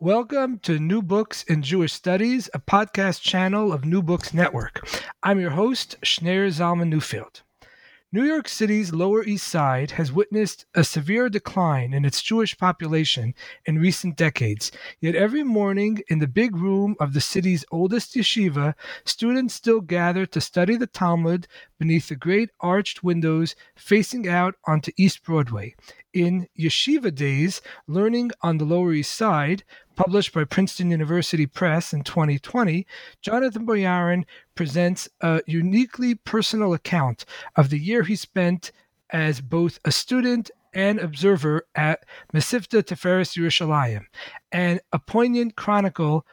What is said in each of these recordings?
Welcome to New Books in Jewish Studies, a podcast channel of New Books Network. I'm your host, Schneur Zalman Newfield. New York City's Lower East Side has witnessed a severe decline in its Jewish population in recent decades. Yet every morning in the big room of the city's oldest yeshiva, students still gather to study the Talmud beneath the great arched windows facing out onto East Broadway. In Yeshiva Days, Learning on the Lower East Side, published by Princeton University Press in 2020, Jonathan Boyarin presents a uniquely personal account of the year he spent as both a student and observer at Mesivta Tiferes Yerushalayim, and a poignant chronicle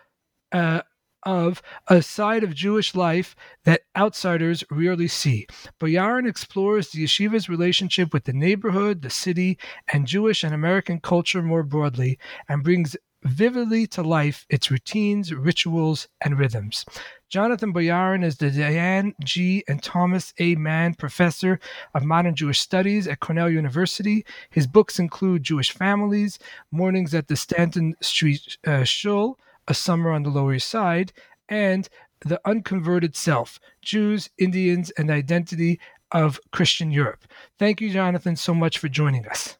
uh, of a side of Jewish life that outsiders rarely see. Boyarin explores the yeshiva's relationship with the neighborhood, the city, and Jewish and American culture more broadly, and brings vividly to life its routines, rituals, and rhythms. Jonathan Boyarin is the Diane G. and Thomas A. Mann Professor of Modern Jewish Studies at Cornell University. His books include Jewish Families, Mornings at the Stanton Street uh, Shul, A Summer on the Lower East Side, and The Unconverted Self Jews, Indians, and Identity of Christian Europe. Thank you, Jonathan, so much for joining us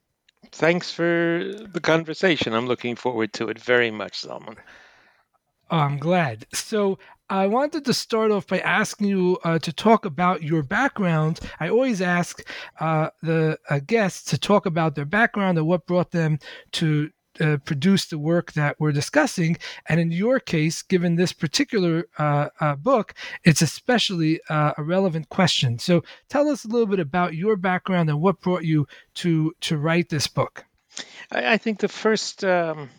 thanks for the conversation. I'm looking forward to it very much, Zalman. Oh, I'm glad. So I wanted to start off by asking you uh, to talk about your background. I always ask uh, the uh, guests to talk about their background and what brought them to uh, produce the work that we're discussing. And in your case, given this particular uh, uh, book, it's especially uh, a relevant question. So tell us a little bit about your background and what brought you to to write this book. I, I think the first um,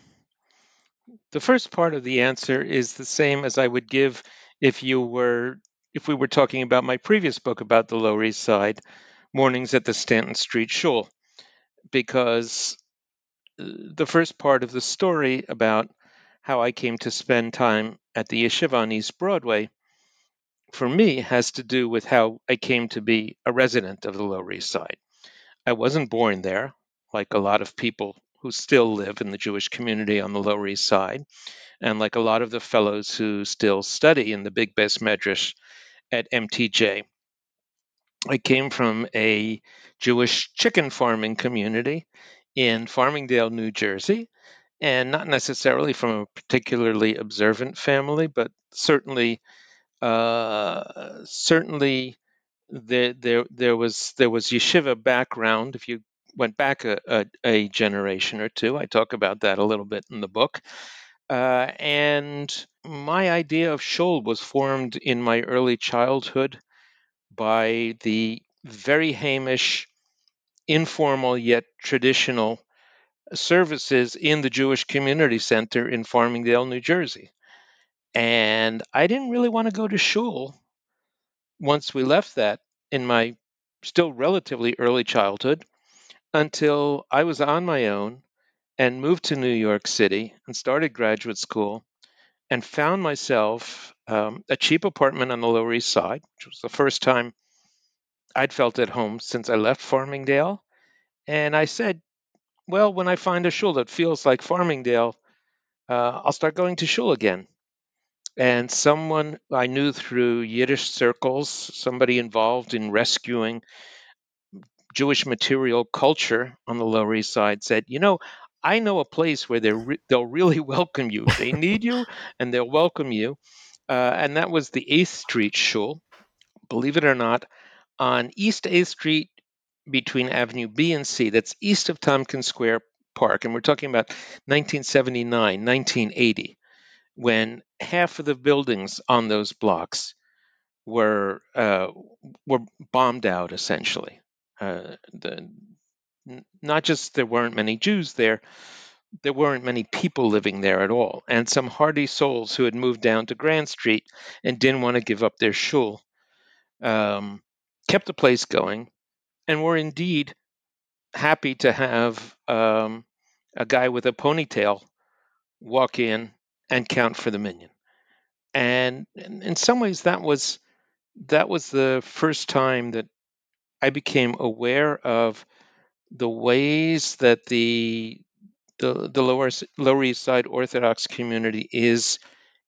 the first part of the answer is the same as I would give if you were if we were talking about my previous book about the Lower East Side, Mornings at the Stanton Street Shul, because the first part of the story about how I came to spend time at the yeshiva on East Broadway, for me, has to do with how I came to be a resident of the Lower East Side. I wasn't born there, like a lot of people who still live in the Jewish community on the Lower East Side, and like a lot of the fellows who still study in the Big Beis Medrash at MTJ. I came from a Jewish chicken farming community in Farmingdale, New Jersey, and not necessarily from a particularly observant family, but certainly, uh, certainly there, there there was there was yeshiva background. If you went back a, a, a generation or two, I talk about that a little bit in the book. Uh, and my idea of shul was formed in my early childhood by the very Hamish informal yet traditional services in the Jewish Community Center in Farmingdale, New Jersey. And I didn't really want to go to shul once we left that in my still relatively early childhood until I was on my own and moved to New York City and started graduate school and found myself um, a cheap apartment on the Lower East Side, which was the first time I'd felt at home since I left Farmingdale. And I said, well, when I find a shul that feels like Farmingdale, uh, I'll start going to shul again. And someone I knew through Yiddish circles, somebody involved in rescuing Jewish material culture on the Lower East Side, said, "You know, I know a place where they re- they'll really welcome you. They need you, and they'll welcome you." Uh, and that was the Eighth Street Shul. Believe it or not, on East 8th Street between Avenue B and C, that's east of Tompkins Square Park. And we're talking about 1979, 1980, when half of the buildings on those blocks were uh, were bombed out essentially. Uh, the, not just there weren't many Jews there, there weren't many people living there at all, and some hardy souls who had moved down to Grand Street and didn't want to give up their shul um, kept the place going and were indeed happy to have um, a guy with a ponytail walk in and count for the minyan. And in some ways, that was that was the first time that I became aware of the ways that the the, the lower Lower East Side Orthodox community is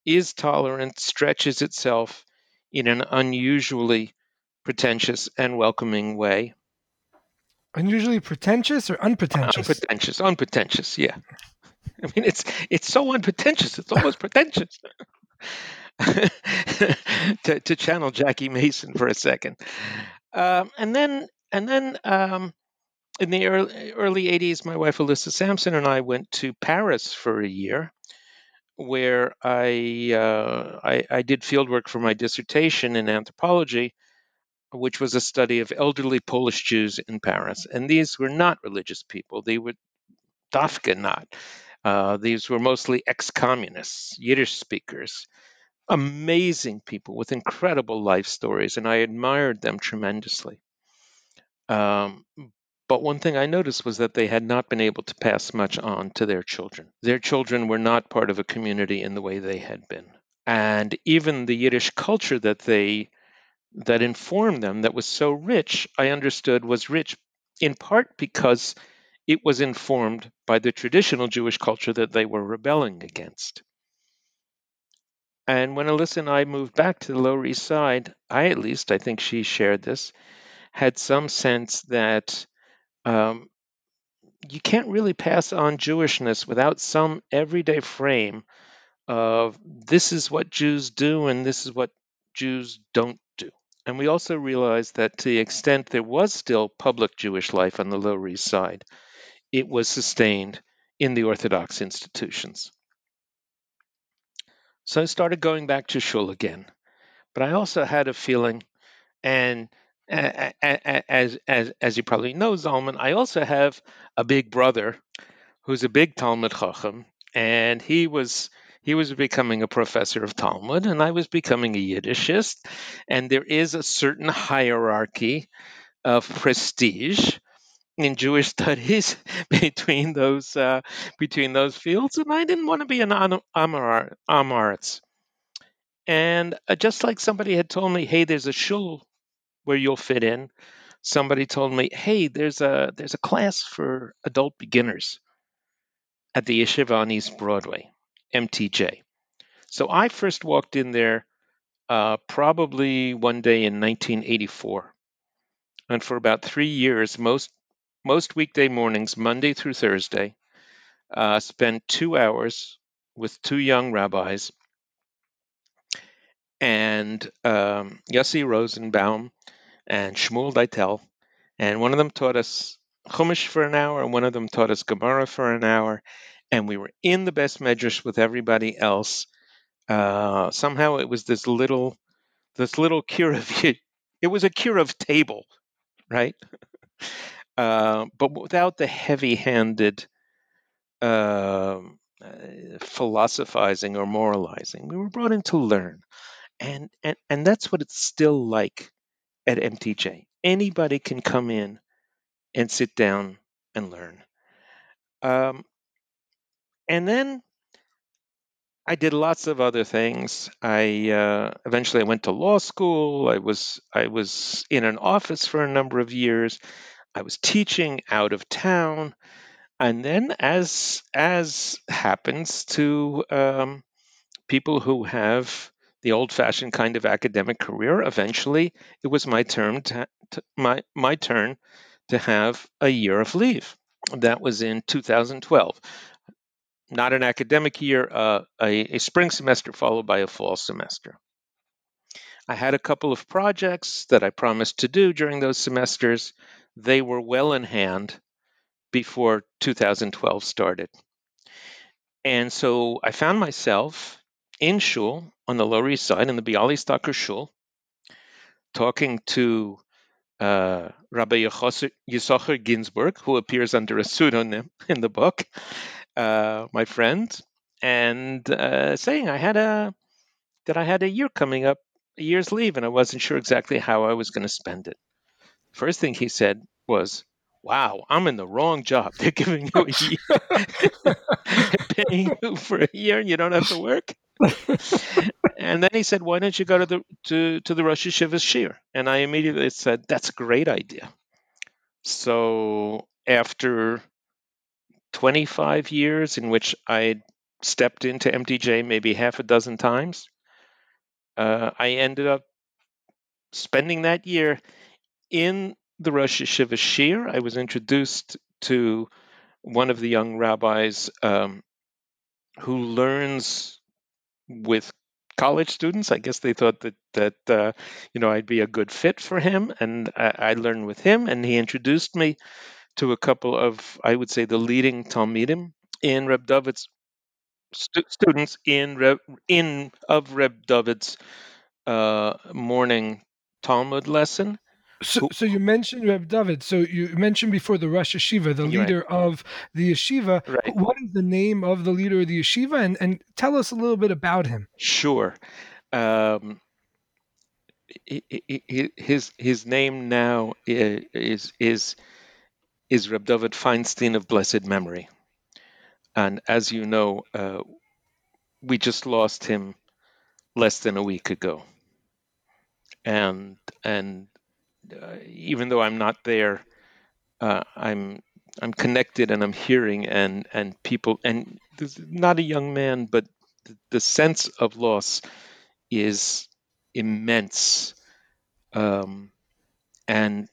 is tolerant, stretches itself in an unusually pretentious and welcoming way. Unusually pretentious or unpretentious? Unpretentious, unpretentious, yeah. I mean, it's it's so unpretentious. It's almost pretentious. to, to, channel Jackie Mason for a second, um, and then and then um, in the early, early 80s, my wife Elissa Sampson and I went to Paris for a year, where I, uh, I, I did fieldwork for my dissertation in anthropology, which was a study of elderly Polish Jews in Paris. And these were not religious people; they were dafka not. Uh, these were mostly ex-communists, Yiddish speakers, amazing people with incredible life stories, and I admired them tremendously. Um, but one thing I noticed was that they had not been able to pass much on to their children. Their children were not part of a community in the way they had been. And even the Yiddish culture that they that informed them that was so rich, I understood was rich in part because it was informed by the traditional Jewish culture that they were rebelling against. And when Elissa and I moved back to the Lower East Side, I at least, I think she shared this, had some sense that um, you can't really pass on Jewishness without some everyday frame of this is what Jews do and this is what Jews don't do. And we also realized that to the extent there was still public Jewish life on the Lower East Side, it was sustained in the Orthodox institutions. So I started going back to shul again. But I also had a feeling, and as as as you probably know, Zalman, I also have a big brother who's a big Talmud Chacham, and he was he was becoming a professor of Talmud, and I was becoming a Yiddishist, and there is a certain hierarchy of prestige in Jewish studies between those uh, between those fields, and I didn't want to be an Amar Amaretz. And uh, just like somebody had told me, hey, there's a shul where you'll fit in. Somebody told me, "Hey, there's a there's a class for adult beginners at the Yeshiva on East Broadway, MTJ." So I first walked in there uh, probably one day in 1984, and for about three years, most most weekday mornings, Monday through Thursday, uh, spent two hours with two young rabbis and um, Yossi Rosenbaum and Shmuel Deitel, and one of them taught us Chumash for an hour, and one of them taught us Gemara for an hour, and we were in the beis medrash with everybody else. Uh, somehow it was this little, this little kiruv. It was a kiruv table, right? Uh, but without the heavy-handed uh, philosophizing or moralizing. We were brought in to learn, and and and that's what it's still like at MTJ. Anybody can come in and sit down and learn. Um, and then I did lots of other things. I uh, eventually I went to law school. I was I was in an office for a number of years. I was teaching out of town, and then as as happens to um, people who have the old-fashioned kind of academic career. Eventually, it was my turn to, to, my my turn to have a year of leave. That was in 2012. Not an academic year, uh, a, a spring semester followed by a fall semester. I had a couple of projects that I promised to do during those semesters. They were well in hand before 2012 started. And so I found myself in shul on the Lower East Side in the Bialystoker shul, talking to uh, Rabbi Yisachar Ginsburg, who appears under a pseudonym in the book, uh, my friend, and uh, saying I had a that I had a year coming up, a year's leave, and I wasn't sure exactly how I was going to spend it. First thing he said was, "Wow, I'm in the wrong job. They're giving you a year, paying you for a year, and you don't have to work." and then he said, "Why don't you go to the to to the Rosh Yeshiva shiur?" And I immediately said, "That's a great idea." So after 25 years in which I stepped into MTJ maybe half a dozen times, uh, I ended up spending that year in the Rosh Yeshiva shiur. I was introduced to one of the young rabbis um, who learns with college students. I guess they thought that that uh, you know I'd be a good fit for him, and I, I, learned with him. And he introduced me to a couple of I would say the leading talmidim in Reb David's stu- students in Reb, in of Reb David's uh, morning Talmud lesson. So, so you mentioned Reb David. So you mentioned before the Rosh Yeshiva, the leader right. of the yeshiva. Right. What is the name of the leader of the yeshiva, and, and tell us a little bit about him? Sure. Um, his his name now is is is Reb David Feinstein of blessed memory, and as you know, uh, we just lost him less than a week ago, and and uh, even though I'm not there, uh, I'm I'm connected and I'm hearing and and people and not a young man, but the, the sense of loss is immense, um, and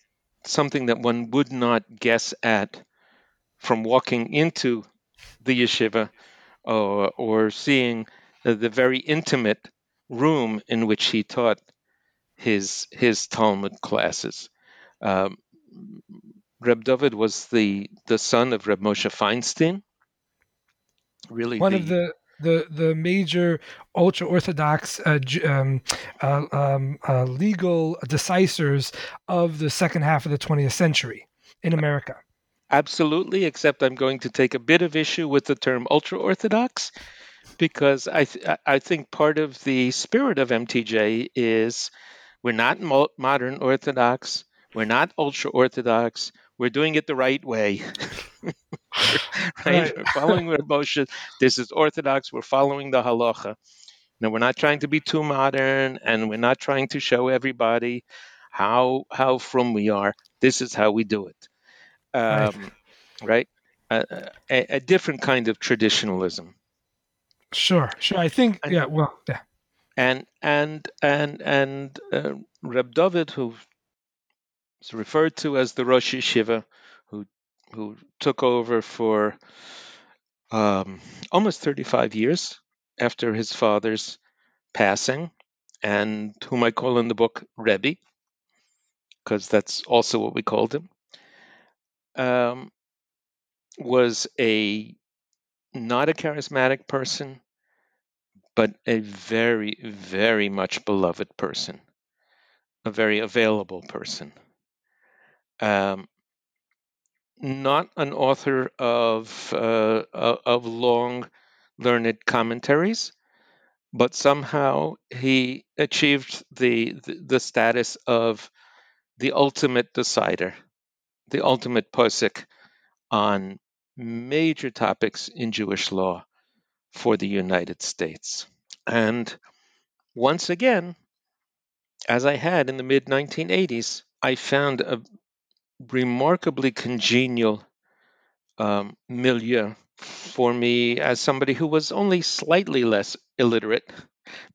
something that one would not guess at from walking into the yeshiva or, or seeing the, the very intimate room in which he taught his his Talmud classes. Um, Reb David was the the son of Reb Moshe Feinstein. Really, one the, of the the the major ultra orthodox uh, um, uh, um, uh, legal decisors of the second half of the 20th century in America. Absolutely, except I'm going to take a bit of issue with the term ultra orthodox because I th- I think part of the spirit of MTJ is we're not mo- modern Orthodox. We're not ultra Orthodox. We're doing it the right way. right? right. We're following the Moshe. This is Orthodox. We're following the halacha. Now, we're not trying to be too modern, and we're not trying to show everybody how how frum we are. This is how we do it. Um, right? right? a, a, different kind of traditionalism. Sure, sure. I think, and, yeah. Well, yeah and and and and uh, Reb David, who is referred to as the Rosh Yeshiva, who took over for um, almost 35 years after his father's passing, and whom I call in the book Rebbe, because that's also what we called him, um, was a not a charismatic person, but a very, very much beloved person, a very available person. Um, not an author of uh, of long, learned commentaries, but somehow he achieved the, the, the status of the ultimate decider, the ultimate posik on major topics in Jewish law for the United States. And once again, as I had in the mid 1980s, I found a remarkably congenial um, milieu for me as somebody who was only slightly less illiterate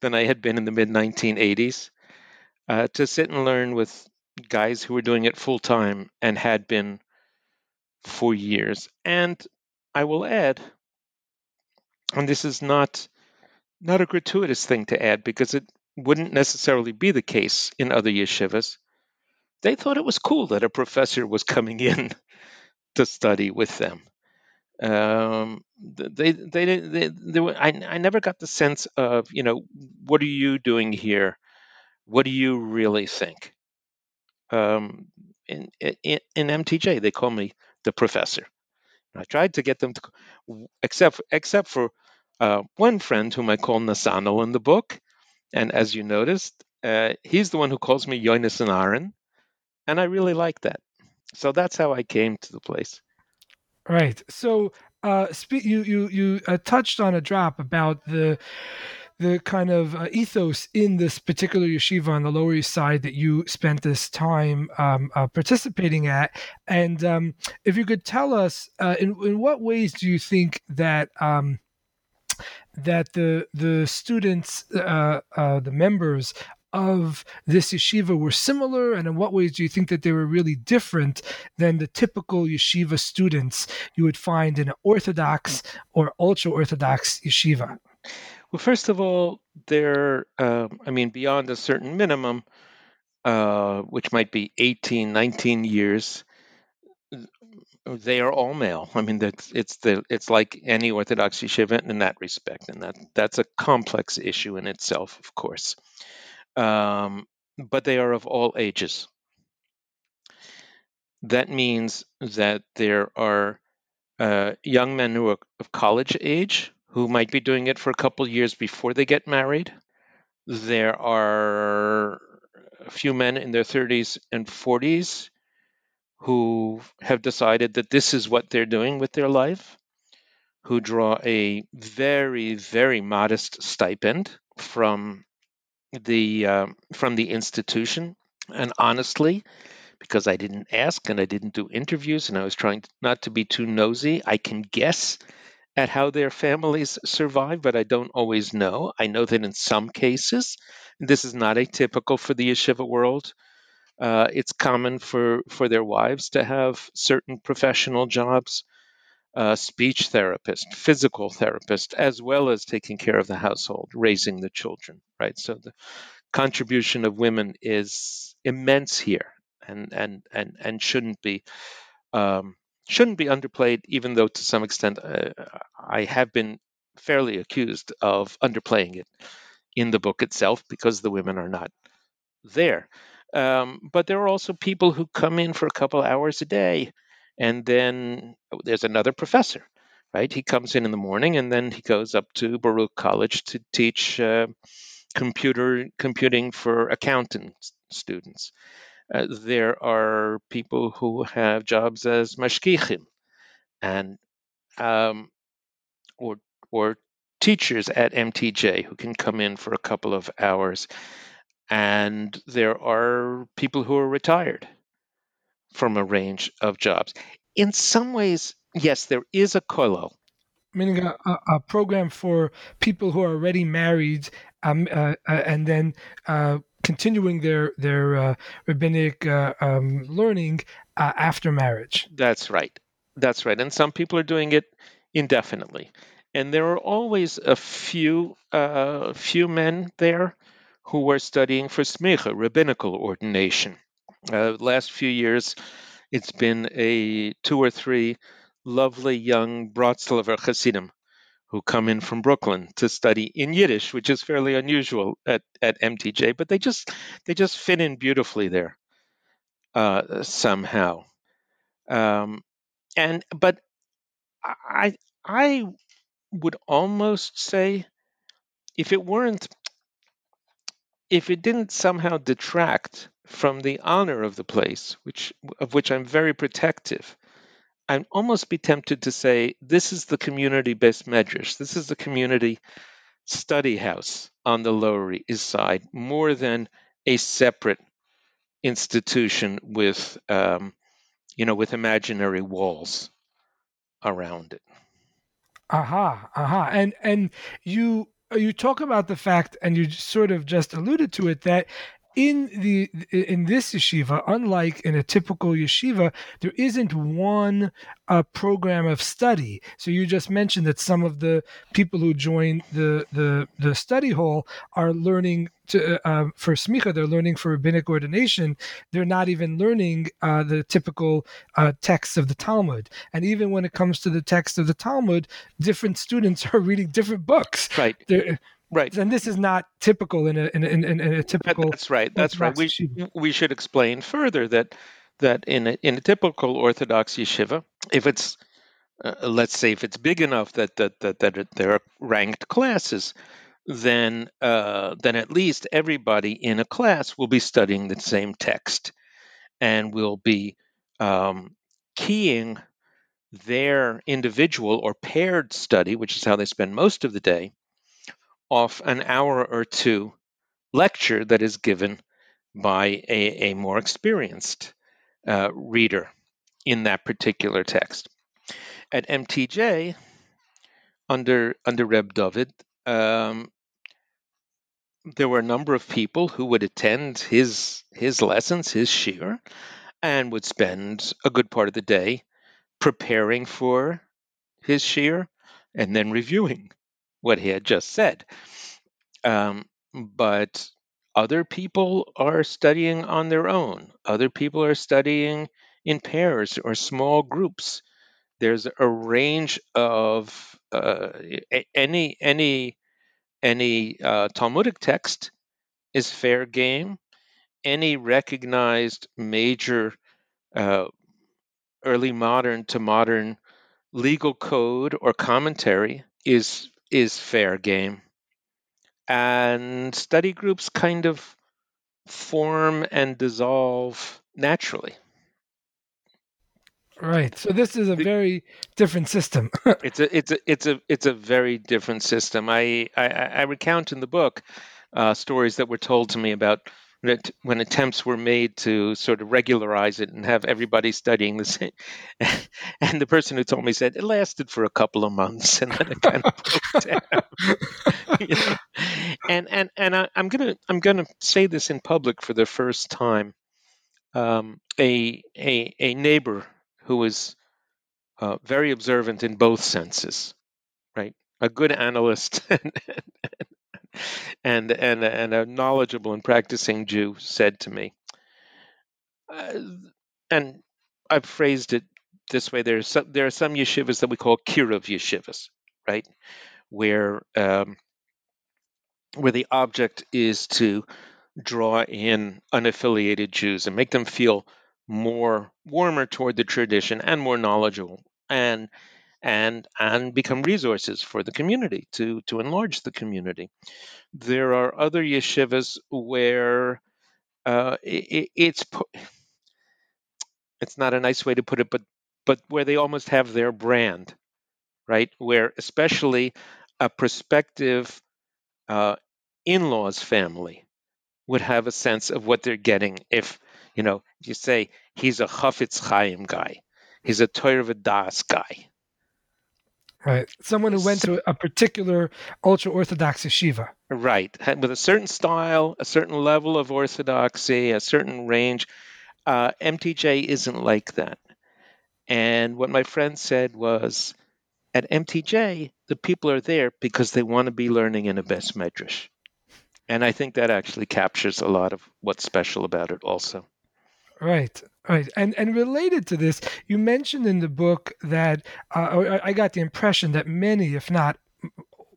than I had been in the mid 1980s uh, to sit and learn with guys who were doing it full time and had been for years. And I will add, and this is not not a gratuitous thing to add because it wouldn't necessarily be the case in other yeshivas. They thought it was cool that a professor was coming in to study with them. Um, they, they, they, they, they were, I, I never got the sense of, you know, what are you doing here? What do you really think? Um, in, in, in MTJ, they call me the professor I tried to get them to, except except for uh, one friend whom I call Nasano in the book, and as you noticed, uh, he's the one who calls me Yonis and Aaron, and I really like that. So that's how I came to the place. Right. So, uh, you you you uh, touched on a drop about the the kind of uh, ethos in this particular yeshiva on the Lower East Side that you spent this time um, uh, participating at, and um, if you could tell us uh, in in what ways do you think that um, that the the students, uh, uh, the members of this yeshiva were similar, and in what ways do you think that they were really different than the typical yeshiva students you would find in an Orthodox or ultra Orthodox yeshiva? Well, first of all, they're, um, I mean, beyond a certain minimum, uh, which might be 18, 19 years, they are all male. I mean, that's it's the it's like any Orthodox yeshiva in that respect, and that that's a complex issue in itself, of course. Um, but they are of all ages. That means that there are uh, young men who are of college age who might be doing it for a couple years before they get married. There are a few men in their 30s and 40s who have decided that this is what they're doing with their life, who draw a very, very modest stipend from the um, from the institution. And honestly, because I didn't ask and I didn't do interviews and I was trying not to be too nosy, I can guess at how their families survive, but I don't always know. I know that in some cases, this is not atypical for the yeshiva world. Uh, it's common for, for their wives to have certain professional jobs, uh, speech therapist, physical therapist, as well as taking care of the household, raising the children, right? So the contribution of women is immense here and, and, and, and shouldn't be um, shouldn't be underplayed, even though to some extent uh, I have been fairly accused of underplaying it in the book itself because the women are not there. Um, but there are also people who come in for a couple hours a day, and then there's another professor, right? He comes in in the morning, and then he goes up to Baruch College to teach uh, computer computing for accountant students. Uh, there are people who have jobs as mashgichim and um, or or teachers at MTJ who can come in for a couple of hours, and there are people who are retired from a range of jobs. In some ways, yes, there is a kollel. Meaning a, a, program for people who are already married um, uh, uh, and then uh, continuing their their uh, rabbinic uh, um, learning uh, after marriage. That's right. That's right. And some people are doing it indefinitely. And there are always a few uh, few men there who are studying for smicha, rabbinical ordination. Uh, last few years, it's been a two or three lovely young Bratslaver Hasidim who come in from Brooklyn to study in Yiddish, which is fairly unusual at, at MTJ, but they just they just fit in beautifully there uh, somehow. Um, and but I I would almost say if it weren't if it didn't somehow detract from the honor of the place, which of which I'm very protective, I'd almost be tempted to say this is the community-beis medrash. This is the community study house on the Lower East Side, more than a separate institution with, um, you know, with imaginary walls around it. Aha, aha, and and you you talk about the fact, and you sort of just alluded to it that in the in this yeshiva, unlike in a typical yeshiva, there isn't one uh, program of study. So you just mentioned that some of the people who join the the the study hall are learning to, uh, um, for smicha. They're learning for rabbinic ordination. They're not even learning uh, the typical uh, texts of the Talmud. And even when it comes to the text of the Talmud, different students are reading different books. Right. They're, Right. And this is not typical in a in a, in in a typical. That's right. That's right. We yeshiva. we should explain further that that in a, in a typical Orthodox yeshiva, if it's uh, let's say if it's big enough that that that, that there are ranked classes, then uh, then at least everybody in a class will be studying the same text, and will be um, keying their individual or paired study, which is how they spend most of the day, off an hour or two lecture that is given by a, a more experienced uh, reader in that particular text. At MTJ, under under Reb David, um, there were a number of people who would attend his his lessons, his shiur, and would spend a good part of the day preparing for his shiur and then reviewing what he had just said. Um, but other people are studying on their own. Other people are studying in pairs or small groups. There's a range of uh, any any any uh, Talmudic text is fair game. Any recognized major uh, early modern to modern legal code or commentary is is fair game. And study groups kind of form and dissolve naturally. Right. So this is a very different system. It's a it's a it's a it's a very different system. I i, I recount in the book uh, stories that were told to me about when attempts were made to sort of regularize it and have everybody studying the same. And the person who told me said it lasted for a couple of months and then it kind of broke down. you know? And and and I, am gonna I'm gonna say this in public for the first time. Um, a a a neighbor who was uh, very observant in both senses, right? A good analyst and and and a knowledgeable and practicing Jew said to me, uh, and I've phrased it this way: there's some, there are some yeshivas that we call kiruv yeshivas, right, where um, where the object is to draw in unaffiliated Jews and make them feel more warmer toward the tradition and more knowledgeable and and and become resources for the community to to enlarge the community. There are other yeshivas where uh, it, it's it's not a nice way to put it, but but where they almost have their brand, right? Where especially a prospective uh, in-laws family would have a sense of what they're getting if you know you say he's a Chafetz Chaim guy, he's a Torah Das guy, Right. Someone who went to a particular ultra Orthodox yeshiva. Right. With a certain style, a certain level of orthodoxy, a certain range. Uh, MTJ isn't like that. And what my friend said was at MTJ, the people are there because they want to be learning in a beis medrash. And I think that actually captures a lot of what's special about it also. Right. Right, and and related to this, you mentioned in the book that uh, I got the impression that many, if not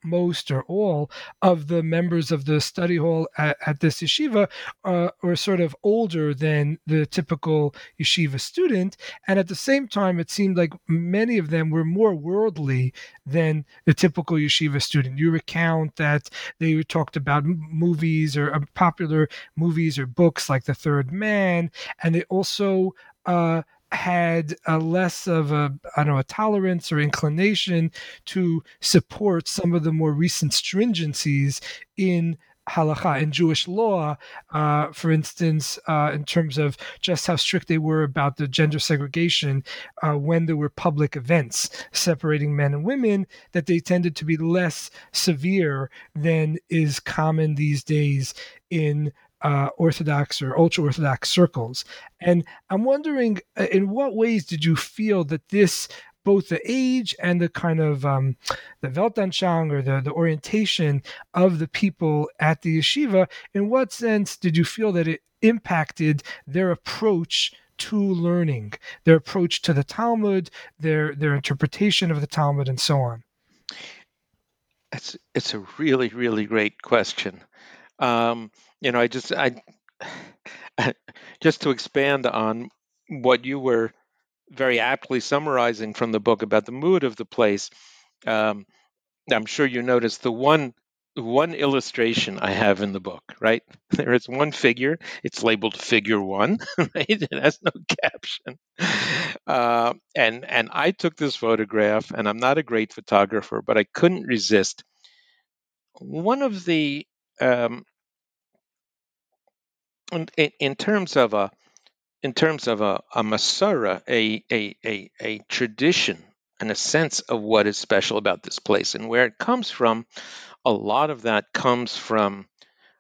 most or all of the members of the study hall at, at this yeshiva uh, were sort of older than the typical yeshiva student. And at the same time, it seemed like many of them were more worldly than the typical yeshiva student. You recount that they talked about movies or uh, popular movies or books like The Third Man, and they also uh, had a less of a I don't know a tolerance or inclination to support some of the more recent stringencies in halacha in Jewish law, uh, for instance, uh, in terms of just how strict they were about the gender segregation uh, when there were public events separating men and women, that they tended to be less severe than is common these days in uh, Orthodox or ultra Orthodox circles. And I'm wondering, uh, in what ways did you feel that this, both the age and the kind of um, the Weltanschauung or the, the orientation of the people at the yeshiva, in what sense did you feel that it impacted their approach to learning, their approach to the Talmud, their their interpretation of the Talmud, and so on? It's it's a really really great question. Um, you know, I just I just to expand on what you were very aptly summarizing from the book about the mood of the place, um, I'm sure you noticed the one one illustration I have in the book, right? There is one figure. It's labeled figure one, right? It has no caption. Uh, and and I took this photograph, and I'm not a great photographer, but I couldn't resist. One of the um, in, in terms of a in terms of a, a mesorah, a, a, a, a tradition and a sense of what is special about this place and where it comes from, a lot of that comes from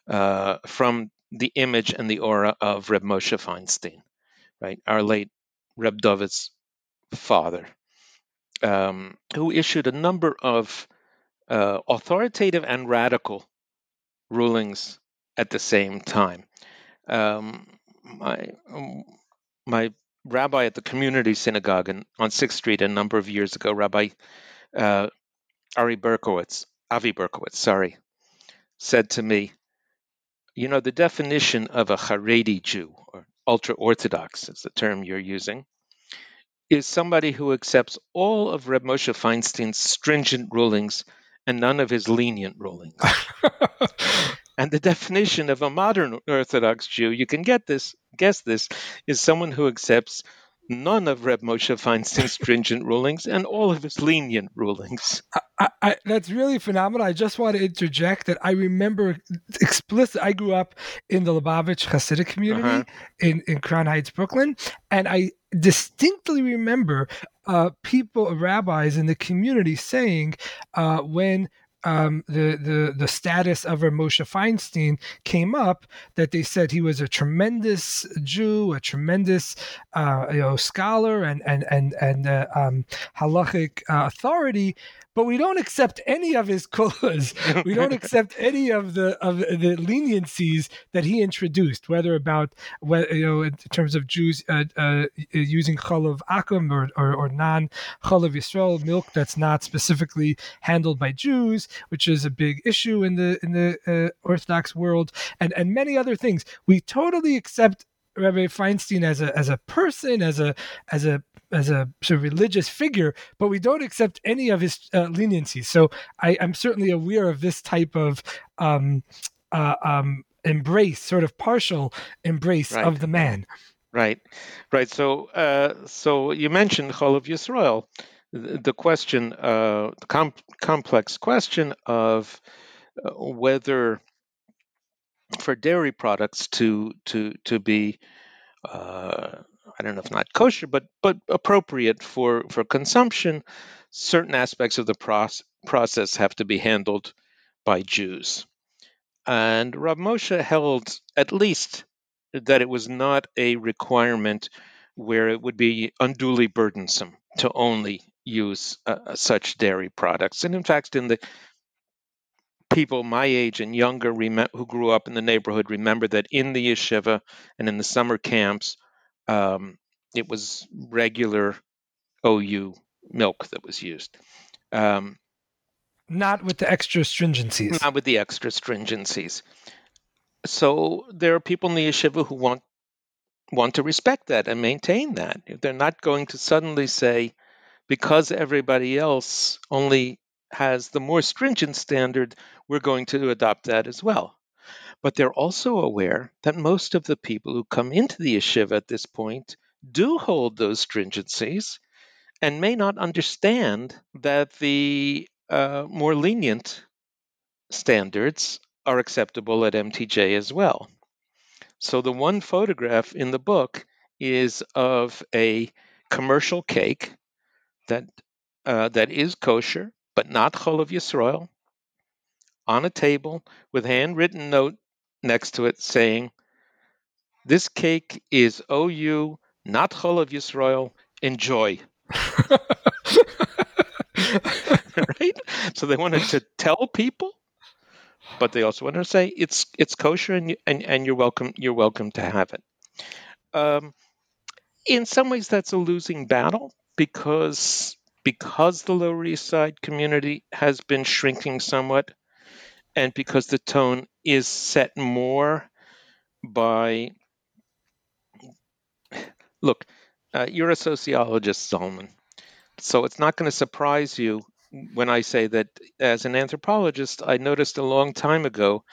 uh, from the image and the aura of Reb Moshe Feinstein, right? Our late Reb David's father, um, who issued a number of uh, authoritative and radical rulings at the same time. Um, my um, my rabbi at the community synagogue in, on Sixth Street a number of years ago, Rabbi uh, Ari Berkowitz, Avi Berkowitz, sorry, said to me, "You know the definition of a Haredi Jew or ultra Orthodox is the term you're using." Is somebody who accepts all of Reb Moshe Feinstein's stringent rulings and none of his lenient rulings. And the definition of a modern Orthodox Jew, you can get this, guess this, is someone who accepts none of Reb Moshe Feinstein's stringent rulings and all of his lenient rulings. I, I, that's really phenomenal. I just want to interject that I remember explicit. I grew up in the Lubavitch Hasidic community uh-huh. in, in Crown Heights, Brooklyn, and I distinctly remember uh, people, rabbis in the community saying uh, when um, the the the status of Moshe Feinstein came up, that they said he was a tremendous Jew, a tremendous uh, you know scholar and and and and uh, um, halachic uh, authority, but we don't accept any of his kulas. we don't accept any of the of the leniencies that he introduced, whether about whether, you know in terms of Jews uh, uh, using chalav akum or, or, or non chalav Yisrael milk that's not specifically handled by Jews, which is a big issue in the in the uh, Orthodox world, and and many other things. We totally accept Rabbi Feinstein as a as a person, as a as a as a sort of religious figure, but we don't accept any of his uh, leniencies. So I, am certainly aware of this type of um, uh, um, embrace, sort of partial embrace right. of the man. Right, right. So, uh, so you mentioned Cholav Yisrael, the, the question, uh, the com- complex question of uh, whether for dairy products to to to be uh, I don't know if not kosher, but but appropriate for for consumption, certain aspects of the process process have to be handled by Jews. And Rav Moshe held at least that it was not a requirement where it would be unduly burdensome to only use uh, such dairy products. And in fact, in the people my age and younger rem- who grew up in the neighborhood remember that in the yeshiva and in the summer camps, um, it was regular OU milk that was used. Um, not with the extra stringencies. Not with the extra stringencies. So there are people in the yeshiva who want want to respect that and maintain that. They're not going to suddenly say, because everybody else only has the more stringent standard, we're going to adopt that as well. But they're also aware that most of the people who come into the yeshiva at this point do hold those stringencies and may not understand that the uh, more lenient standards are acceptable at MTJ as well. So the one photograph in the book is of a commercial cake that uh, that is kosher but not Cholav Yisrael on a table with handwritten note next to it saying, "This cake is OU not Cholav Yisrael. Enjoy. right? So they wanted to tell people, but they also wanted to say it's it's kosher and and, and you're welcome you're welcome to have it. Um, in some ways, that's a losing battle because because the Lower East Side community has been shrinking somewhat, and because the tone is set more by look, uh, you're a sociologist, Solomon, So it's not going to surprise you when I say that as an anthropologist, I noticed a long time ago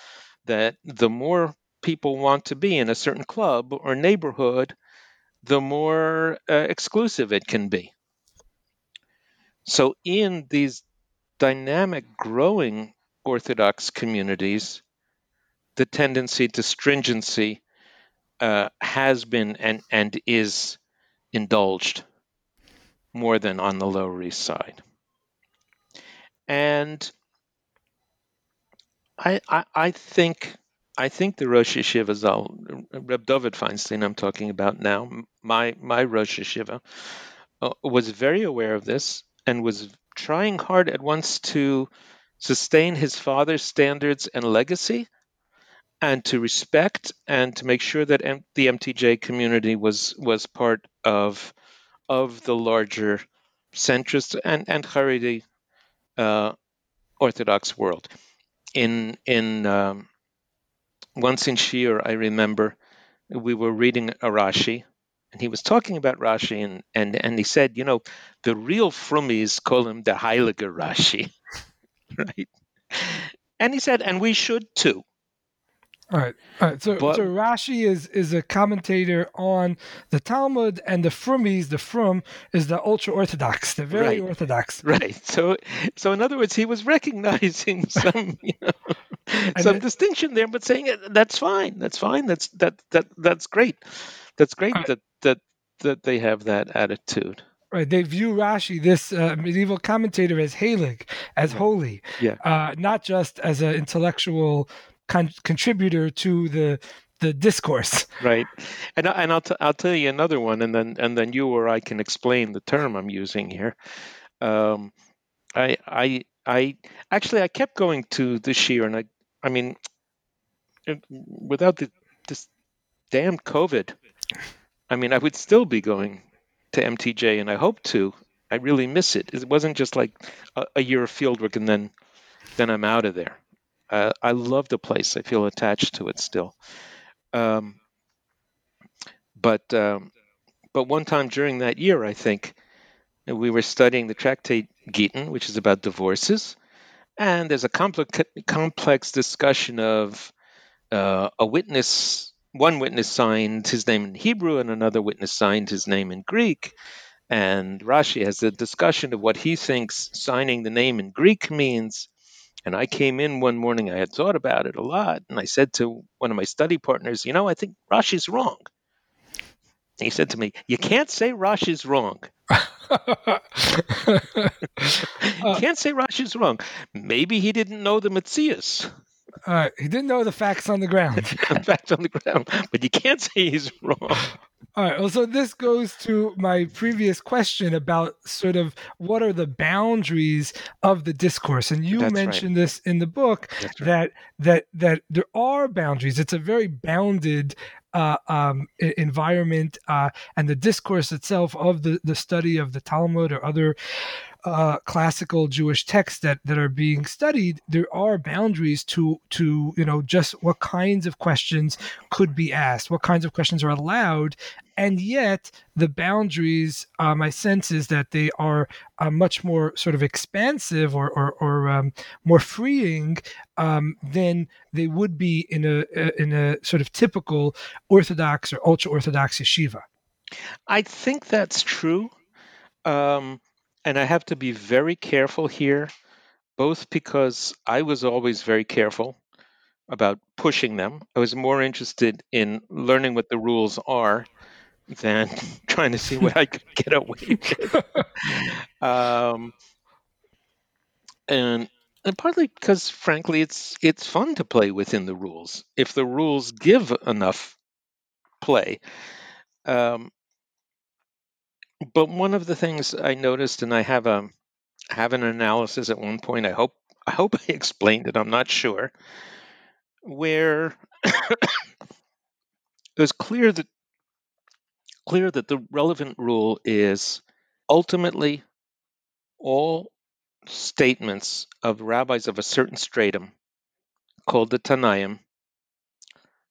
that the more people want to be in a certain club or neighborhood, the more uh, exclusive it can be. So, in these dynamic, growing Orthodox communities, the tendency to stringency uh, has been and, and is indulged more than on the Lower East Side. And I, I, I think I think the Rosh Yeshiva Zal, Reb David Feinstein, I'm talking about now, my my Rosh Yeshiva, uh, was very aware of this and was trying hard at once to sustain his father's standards and legacy, and to respect and to make sure that M- the MTJ community was was part of of the larger centrist and and Haredi uh, Orthodox world. In in um, once in Shiur, I remember we were reading Arashi, Rashi, and he was talking about Rashi, and and and he said, you know, the real Frummies call him the Heilige Rashi, right? And he said, and we should too. All right, all right. So, but, so Rashi is is a commentator on the Talmud, and the Frumis, the Frum, is the ultra orthodox, the very right, orthodox. Right. So, so in other words, he was recognizing some, you know, some it, distinction there, but saying that's fine, that's fine, that's that that that's great, that's great right. that that that they have that attitude. Right, they view Rashi, this uh, medieval commentator, as Halig, as holy, yeah, uh, not just as an intellectual con- contributor to the the discourse. Right, and and I'll t- I'll tell you another one, and then and then you or I can explain the term I'm using here. Um, I I I actually I kept going to this year, and I I mean, without the this damn COVID, I mean I would still be going to MTJ, and I hope to. I really miss it. It wasn't just like a, a year of fieldwork and then then I'm out of there. Uh, I love the place. I feel attached to it still. Um, but um, but one time during that year, I think we were studying the tractate Gittin, which is about divorces, and there's a complex complex discussion of uh, a witness. One witness signed his name in Hebrew, and another witness signed his name in Greek. And Rashi has a discussion of what he thinks signing the name in Greek means and I came in one morning, I had thought about it a lot, and I said to one of my study partners, You know, I think Rashi's wrong. And he said to me, You can't say Rashi's wrong. you can't say Rashi's wrong. Maybe he didn't know the metzius. Uh, he didn't know the facts on the ground. facts on the ground, but you can't say he's wrong. All right. Well, so this goes to my previous question about sort of what are the boundaries of the discourse, and you That's mentioned right. this in the book right. that that that there are boundaries. It's a very bounded uh, um, environment, uh, and the discourse itself of the the study of the Talmud or other uh, classical Jewish texts that that are being studied, there are boundaries to to you know just what kinds of questions could be asked, what kinds of questions are allowed, and yet the boundaries, uh, my sense is that they are uh, much more sort of expansive or or, or um, more freeing um, than they would be in a in a sort of typical Orthodox or ultra Orthodox yeshiva. I think that's true. Um, and I have to be very careful here, both because I was always very careful about pushing them. I was more interested in learning what the rules are than trying to see what I could get away with. um, and and partly because, frankly, it's it's fun to play within the rules if the rules give enough play. Um, but one of the things I noticed, and I have a have an analysis at one point. I hope I hope I explained it. I'm not sure. Where it was clear that clear that the relevant rule is ultimately all statements of rabbis of a certain stratum called the Tannaim.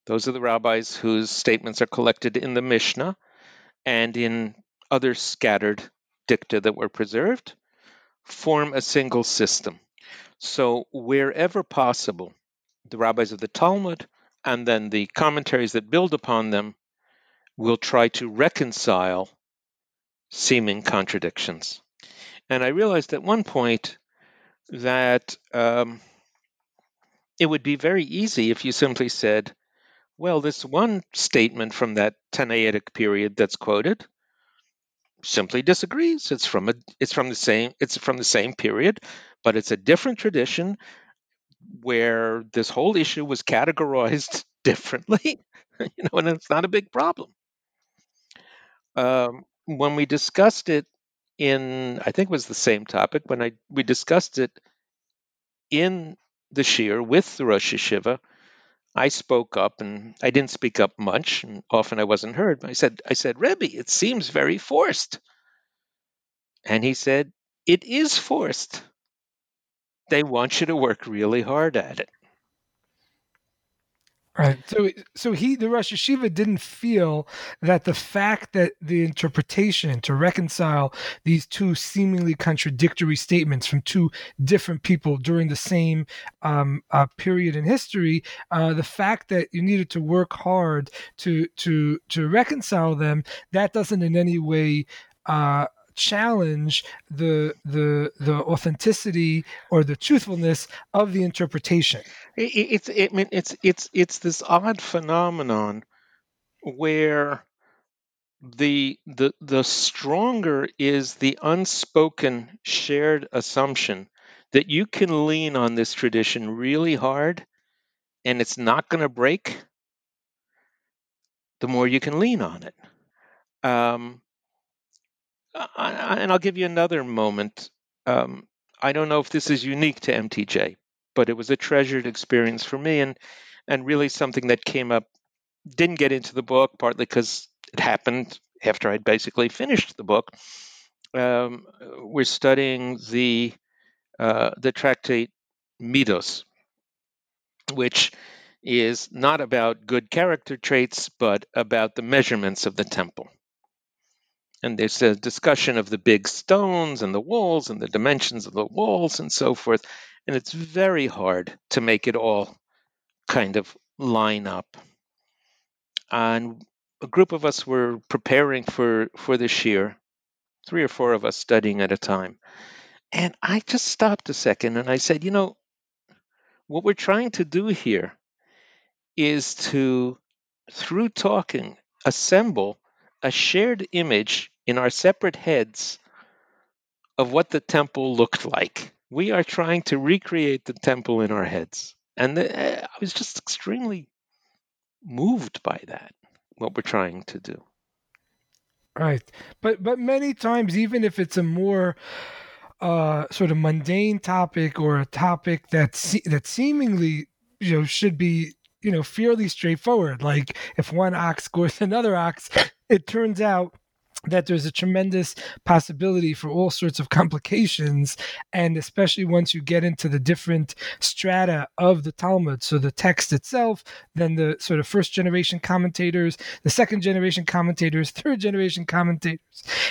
Those are the rabbis whose statements are collected in the Mishnah and in other scattered dicta that were preserved form a single system. So, wherever possible, the rabbis of the Talmud and then the commentaries that build upon them will try to reconcile seeming contradictions. And I realized at one point that um, it would be very easy if you simply said, well, this one statement from that Tannaitic period that's quoted simply disagrees. It's from a it's from the same it's from the same period, but it's a different tradition where this whole issue was categorized differently. you know, and it's not a big problem. Um, when we discussed it in, I think it was the same topic when I we discussed it in the Shiur with the Rosh Yeshiva. I spoke up, and I didn't speak up much, and often I wasn't heard. But I said, "I said, Rebbe, it seems very forced." And he said, "It is forced. They want you to work really hard at it." Right. So, so he, the Rosh Yeshiva, didn't feel that the fact that the interpretation to reconcile these two seemingly contradictory statements from two different people during the same um, uh, period in history, uh, the fact that you needed to work hard to to to reconcile them, that doesn't in any way uh, challenge the the the authenticity or the truthfulness of the interpretation. It, it's it, I mean it's it's it's this odd phenomenon where the the the stronger is the unspoken shared assumption that you can lean on this tradition really hard and it's not going to break the more you can lean on it um, and I'll give you another moment. Um, I don't know if this is unique to MTJ, but it was a treasured experience for me, and and really something that came up. Didn't get into the book partly because it happened after I'd basically finished the book. Um, we're studying the uh, the tractate Midos, which is not about good character traits, but about the measurements of the temple and there's a discussion of the big stones and the walls and the dimensions of the walls and so forth. And it's very hard to make it all kind of line up. And a group of us were preparing for for this year three or four of us studying at a time. And i just stopped a second and i said you know what we're trying to do here is to through talking assemble a shared image in our separate heads of what the temple looked like. We are trying to recreate the temple in our heads. And the, eh, I was just extremely moved by that, what we're trying to do. Right. But but many times even if it's a more uh, sort of mundane topic or a topic that se- that seemingly you know should be you know fairly straightforward like if one ox goes another ox it turns out that there's a tremendous possibility for all sorts of complications and especially once you get into the different strata of the talmud so the text itself then the sort of first generation commentators the second generation commentators third generation commentators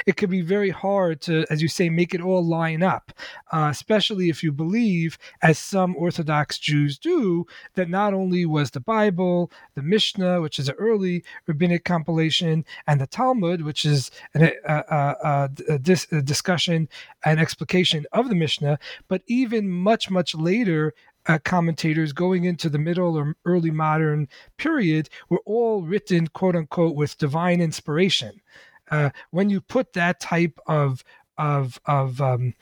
it could be very hard to as you say make it all line up uh, especially if you believe as some orthodox jews do that not only was the bible the mishnah which is an early rabbinic compilation and the talmud which is an, a, a, dis, a discussion and explication of the Mishnah, but even much, much later, uh, commentators going into the middle or early modern period were all written, quote unquote, with divine inspiration. Uh, when you put that type of of of um,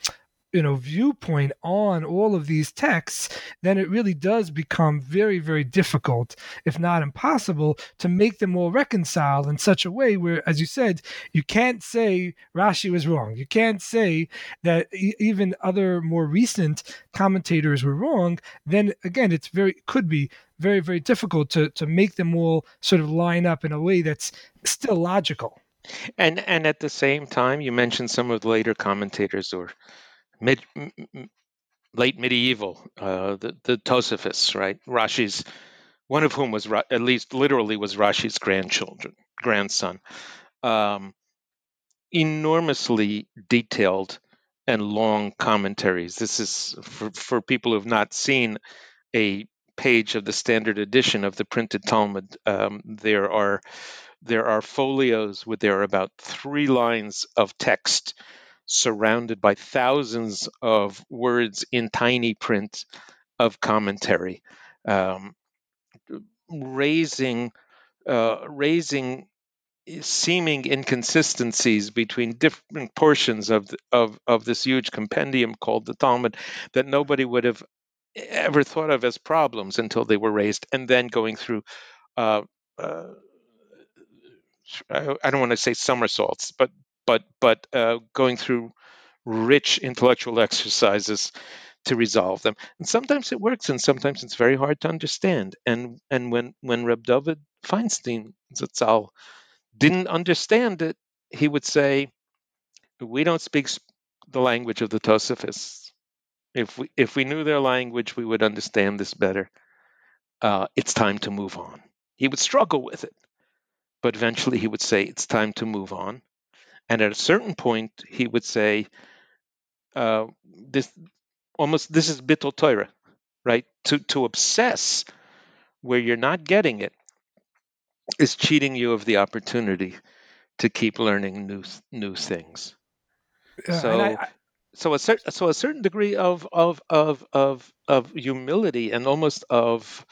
you know viewpoint on all of these texts then it really does become very very difficult if not impossible to make them all reconcile in such a way where as you said you can't say rashi was wrong. You can't say that e- even other more recent commentators were wrong. Then again it's very could be very very difficult to to make them all sort of line up in a way that's still logical. And and at the same time you mentioned some of the later commentators or mid, late medieval, uh, the the Tosafists, right? Rashi's, one of whom was at least literally was Rashi's grandchildren, grandson. Um, enormously detailed and long commentaries. This is for, for people who have not seen a page of the standard edition of the printed Talmud. Um, there are there are folios with there are about three lines of text surrounded by thousands of words in tiny print of commentary, um, raising uh, raising seeming inconsistencies between different portions of, of of this huge compendium called the Talmud that nobody would have ever thought of as problems until they were raised, and then going through. Uh, uh, I don't want to say somersaults, but but but uh, going through rich intellectual exercises to resolve them. And sometimes it works, and sometimes it's very hard to understand. And and when when Reb David Feinstein Zatzal didn't understand it, he would say, "We don't speak the language of the Tosafists. If we if we knew their language, we would understand this better. Uh, it's time to move on." He would struggle with it, but eventually he would say, "It's time to move on." And at a certain point, he would say, uh, "This almost this is bittul Torah, right? To to obsess where you're not getting it is cheating you of the opportunity to keep learning new new things. Yeah, so, I, I, so a certain so a certain degree of of of of of humility and almost of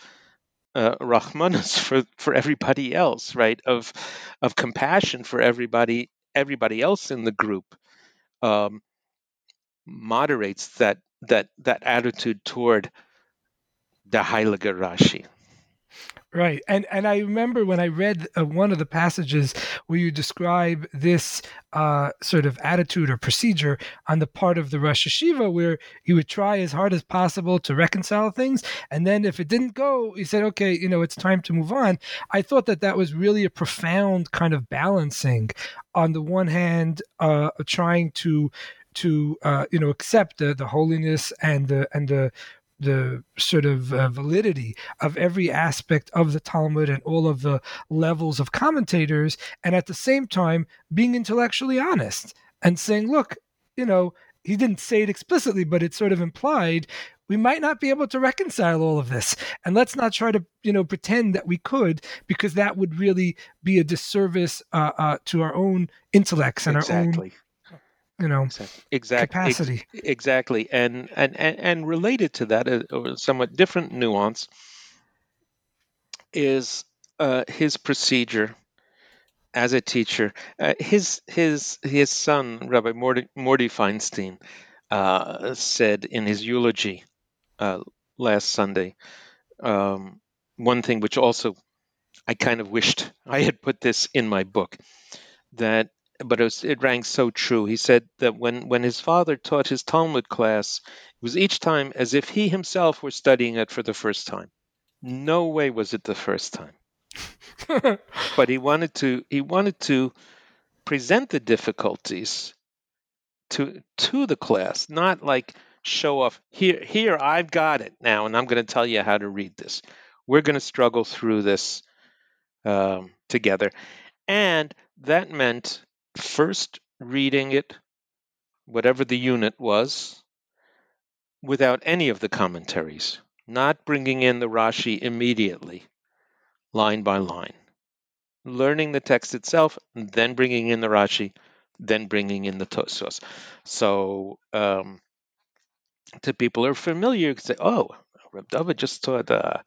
uh, rahmanas for for everybody else, right? Of of compassion for everybody everybody else in the group um, moderates that that that attitude toward the Heilige Rashi. Right, and and I remember when I read uh, one of the passages where you describe this uh, sort of attitude or procedure on the part of the Rosh Yeshiva, where he would try as hard as possible to reconcile things, and then if it didn't go, he said, "Okay, you know, it's time to move on." I thought that that was really a profound kind of balancing. On the one hand, uh, trying to to uh, you know accept the the holiness and the and the the sort of uh, validity of every aspect of the Talmud and all of the levels of commentators, and at the same time being intellectually honest and saying, look, you know, he didn't say it explicitly, but it's sort of implied. We might not be able to reconcile all of this, and let's not try to, you know, pretend that we could, because that would really be a disservice uh, uh, to our own intellects and exactly. our own you know exactly. Capacity Ex- exactly. And, and and and related to that a, a somewhat different nuance is uh, his procedure as a teacher. Uh, his his his son rabbi morty, morty feinstein uh, said in his eulogy uh, last sunday um, one thing which also i kind of wished i had put this in my book that but it, was, it rang so true. He said that when, when his father taught his Talmud class, it was each time as if he himself were studying it for the first time. No way was it the first time. but he wanted to he wanted to present the difficulties to to the class, not like show off here here I've got it now and I'm going to tell you how to read this. We're going to struggle through this um, together, and that meant first reading it, whatever the unit was, without any of the commentaries, not bringing in the Rashi immediately, line by line. Learning the text itself, then bringing in the Rashi, then bringing in the Tosfos. So, um, to people who are familiar, you can say, "Oh, Reb David just taught a,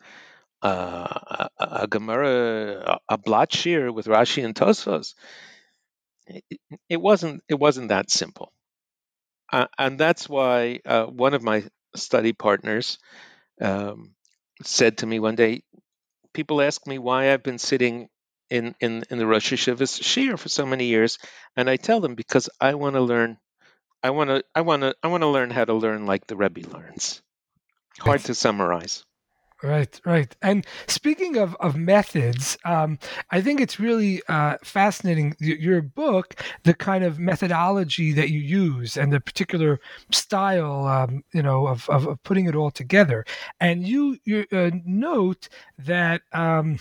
a Gemara, a, a blatt shiur with Rashi and Tosfos." It, wasn't it wasn't that simple, uh, and that's why uh, one of my study partners um, said to me one day, people ask me why I've been sitting in in in the Rosh Yeshiva's shiur for so many years, and I tell them because I want to learn. I want to. I want to. I want to learn how to learn like the Rebbe learns. Hard to summarize. Right, right. And speaking of, of methods, um, I think it's really uh, fascinating. Your book, the kind of methodology that you use, and the particular style, um, you know, of, of, of, putting it all together. And you you uh, note that. Um,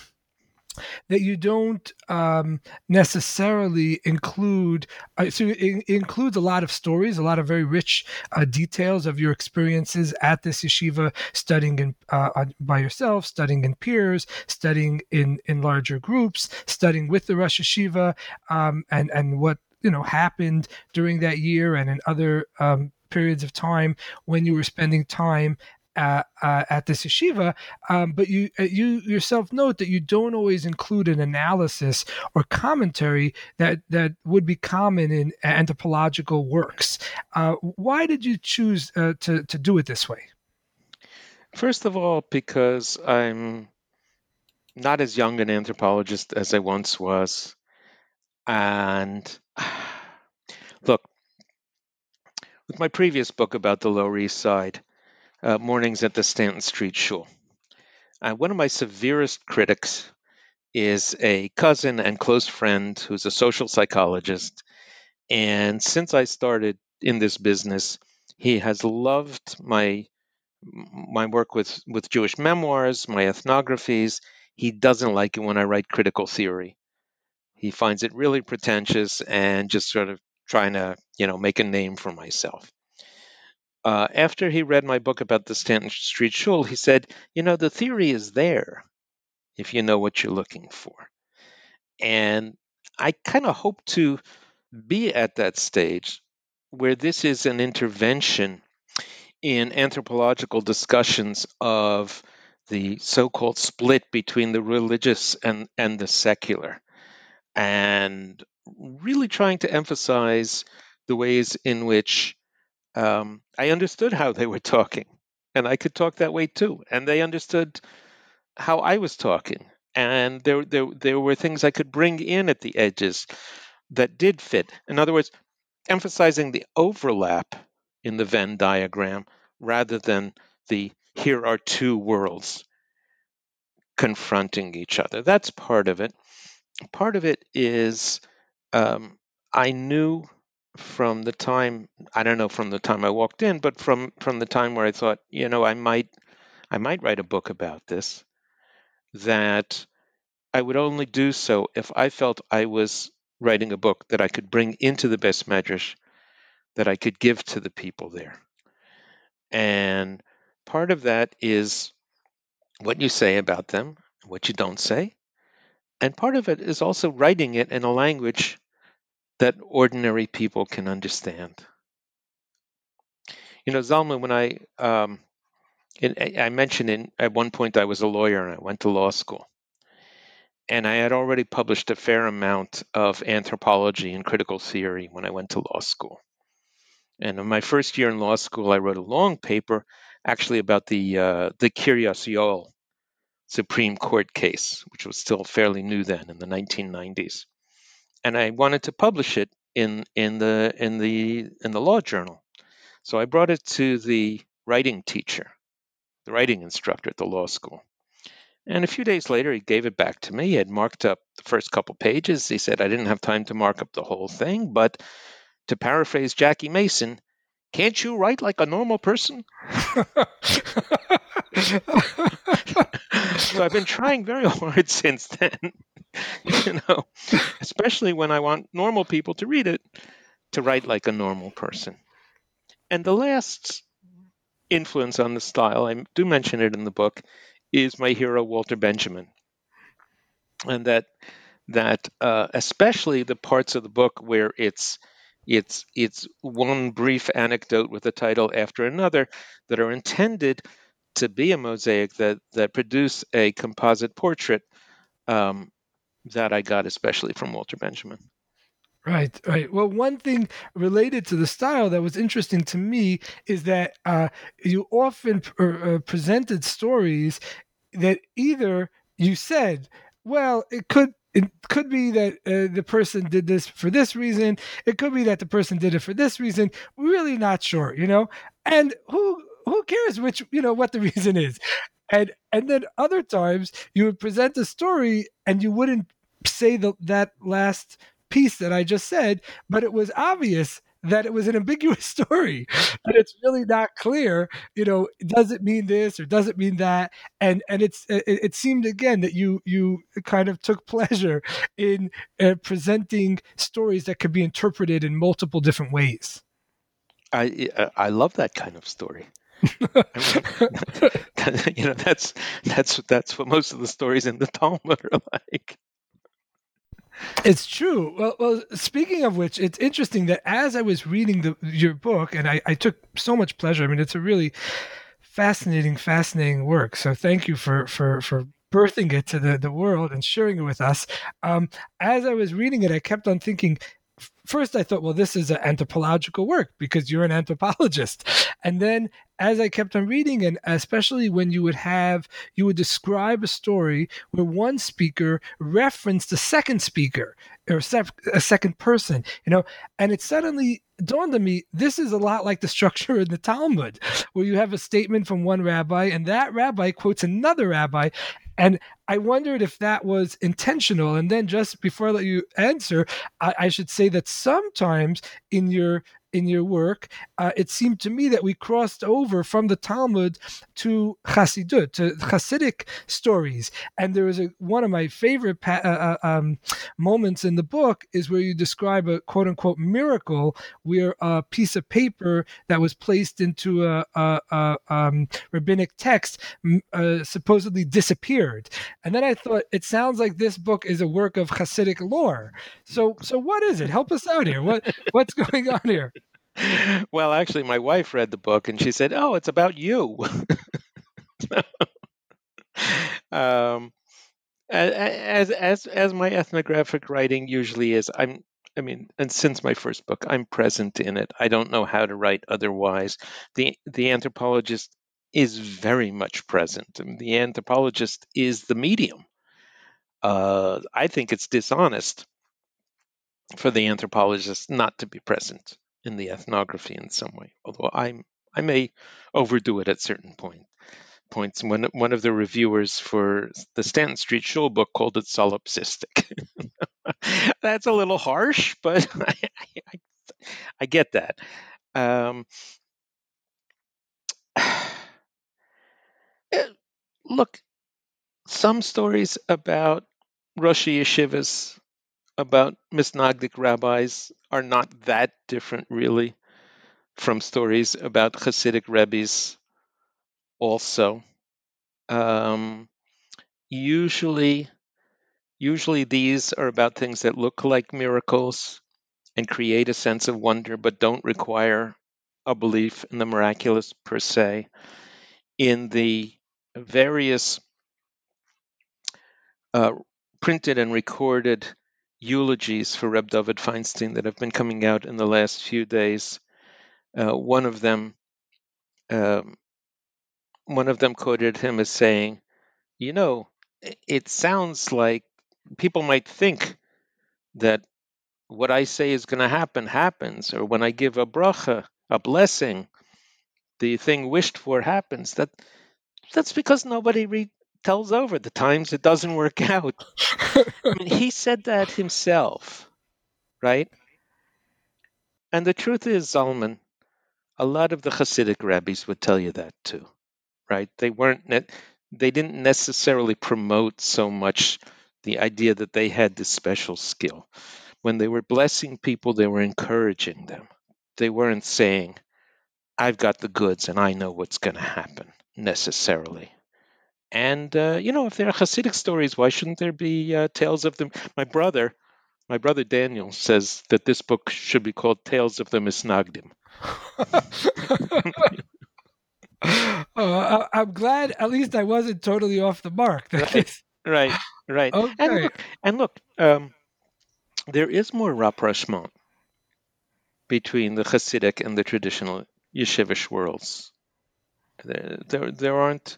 that you don't um, necessarily include. Uh, so it, includes a lot of stories, a lot of very rich uh, details of your experiences at this yeshiva, studying in, uh, by yourself, studying in peers, studying in in larger groups, studying with the Rosh Yeshiva, um, and and what you know happened during that year and in other um, periods of time when you were spending time uh, at this yeshiva, um, but you uh, you yourself note that you don't always include an analysis or commentary that that would be common in anthropological works. Uh, why did you choose uh, to to do it this way? First of all, because I'm not as young an anthropologist as I once was, and look, with my previous book about the Lower East Side uh, mornings at the Stanton Street Shul. Uh, one of my severest critics is a cousin and close friend who's a social psychologist. And since I started in this business, he has loved my my work with, with Jewish memoirs, my ethnographies. He doesn't like it when I write critical theory. He finds it really pretentious and just sort of trying to, you know, make a name for myself. Uh, after he read my book about the Stanton Street Shul, he said, You know, the theory is there if you know what you're looking for. And I kind of hope to be at that stage where this is an intervention in anthropological discussions of the so called split between the religious and, and the secular, and really trying to emphasize the ways in which um, I understood how they were talking, and I could talk that way too. And they understood how I was talking, and there there there were things I could bring in at the edges that did fit. In other words, emphasizing the overlap in the Venn diagram rather than the here are two worlds confronting each other. That's part of it. Part of it is um, I knew from the time I don't know from the time I walked in, but from from the time where I thought, you know, I might I might write a book about this, that I would only do so if I felt I was writing a book that I could bring into the beis Medrash, that I could give to the people there. And part of that is what you say about them, what you don't say. And part of it is also writing it in a language that ordinary people can understand. You know, Zalman, when I um, I mentioned in, at one point I was a lawyer and I went to law school. And I had already published a fair amount of anthropology and critical theory when I went to law school. And in my first year in law school, I wrote a long paper actually about the uh, the Yoel Supreme Court case, which was still fairly new then in the 1990s and I wanted to publish it in in the in the in the law journal. So I brought it to the writing teacher, the writing instructor at the law school. And a few days later, he gave it back to me. He had marked up the first couple pages. He said, I didn't have time to mark up the whole thing, but to paraphrase Jackie Mason, can't you write like a normal person? so I've been trying very hard since then, you know, especially when I want normal people to read it, to write like a normal person. And the last influence on the style, I do mention it in the book, is my hero Walter Benjamin, and that that uh, especially the parts of the book where it's it's it's one brief anecdote with a title after another that are intended to be a mosaic that that produce a composite portrait um, that I got especially from Walter Benjamin. Right, right. Well, one thing related to the style that was interesting to me is that uh, you often uh, presented stories that either you said, well, it could it could be that uh, the person did this for this reason. It could be that the person did it for this reason. Really not sure, you know. And who who cares which you know what the reason is? And and then other times you would present a story and you wouldn't say the, that last piece that I just said, but it was obvious that it was an ambiguous story, that it's really not clear. You know, does it mean this or does it mean that? And and it's it, it seemed again that you you kind of took pleasure in uh, presenting stories that could be interpreted in multiple different ways. I I love that kind of story. I mean, you know, that's that's that's what most of the stories in the Talmud are like. It's true. Well, well, speaking of which, it's interesting that as I was reading the, your book, and I, I took so much pleasure. I mean, it's a really fascinating, fascinating work. So thank you for for for birthing it to the, the world and sharing it with us. Um, as I was reading it, I kept on thinking, first I thought, well, this is an anthropological work because you're an anthropologist. And then as I kept on reading, and especially when you would have, you would describe a story where one speaker referenced a second speaker or a second person, you know, and it suddenly dawned on me this is a lot like the structure in the Talmud, where you have a statement from one rabbi and that rabbi quotes another rabbi. And I wondered if that was intentional. And then just before I let you answer, I, I should say that sometimes in your in your work, uh, it seemed to me that we crossed over from the Talmud to Chassidut, to Hasidic stories. And there is a, one of my favorite pa- uh, uh, um, moments in the book is where you describe a quote unquote miracle where a piece of paper that was placed into a, a, a um, rabbinic text uh, supposedly disappeared. And then I thought, it sounds like this book is a work of Hasidic lore. So, so what is it? Help us out here. What, what's going on here? well, actually, my wife read the book and she said, "Oh, it's about you." um, as as as my ethnographic writing usually is, I'm. I mean, and since my first book, I'm present in it. I don't know how to write otherwise. the The anthropologist is very much present. The anthropologist is the medium. Uh, I think it's dishonest for the anthropologist not to be present in the ethnography in some way. Although I I may overdo it at certain point points. One one of the reviewers for the Stanton Street Shul book called it solipsistic. That's a little harsh, but I, I, I get that. Um, eh, look, some stories about Rosh Yeshivas about Misnagdic rabbis are not that different, really, from stories about Hasidic rabbis. Also, um, usually, usually these are about things that look like miracles and create a sense of wonder, but don't require a belief in the miraculous per se. In the various uh, printed and recorded eulogies for Reb David Feinstein that have been coming out in the last few days. Uh, one of them, um, one of them quoted him as saying, "You know, it sounds like people might think that what I say is going to happen happens, or when I give a bracha, a blessing, the thing wished for happens. That that's because nobody re- tells over the times it doesn't work out. I mean, he said that himself, right? And the truth is, Zalman, a lot of the Hasidic rabbis would tell you that too, right? They weren't ne- they didn't necessarily promote so much the idea that they had this special skill. When they were blessing people, they were encouraging them. They weren't saying, "I've got the goods and I know what's going to happen." necessarily. And uh, you know, if there are Hasidic stories, why shouldn't there be uh, tales of them? My brother, my brother Daniel, says that this book should be called "Tales of the Misnagdim." oh, I, am glad at least I wasn't totally off the mark. right, right, right. Okay. And look, and look um, there is more rapprochement between the Hasidic and the traditional yeshivish worlds. There, there, there aren't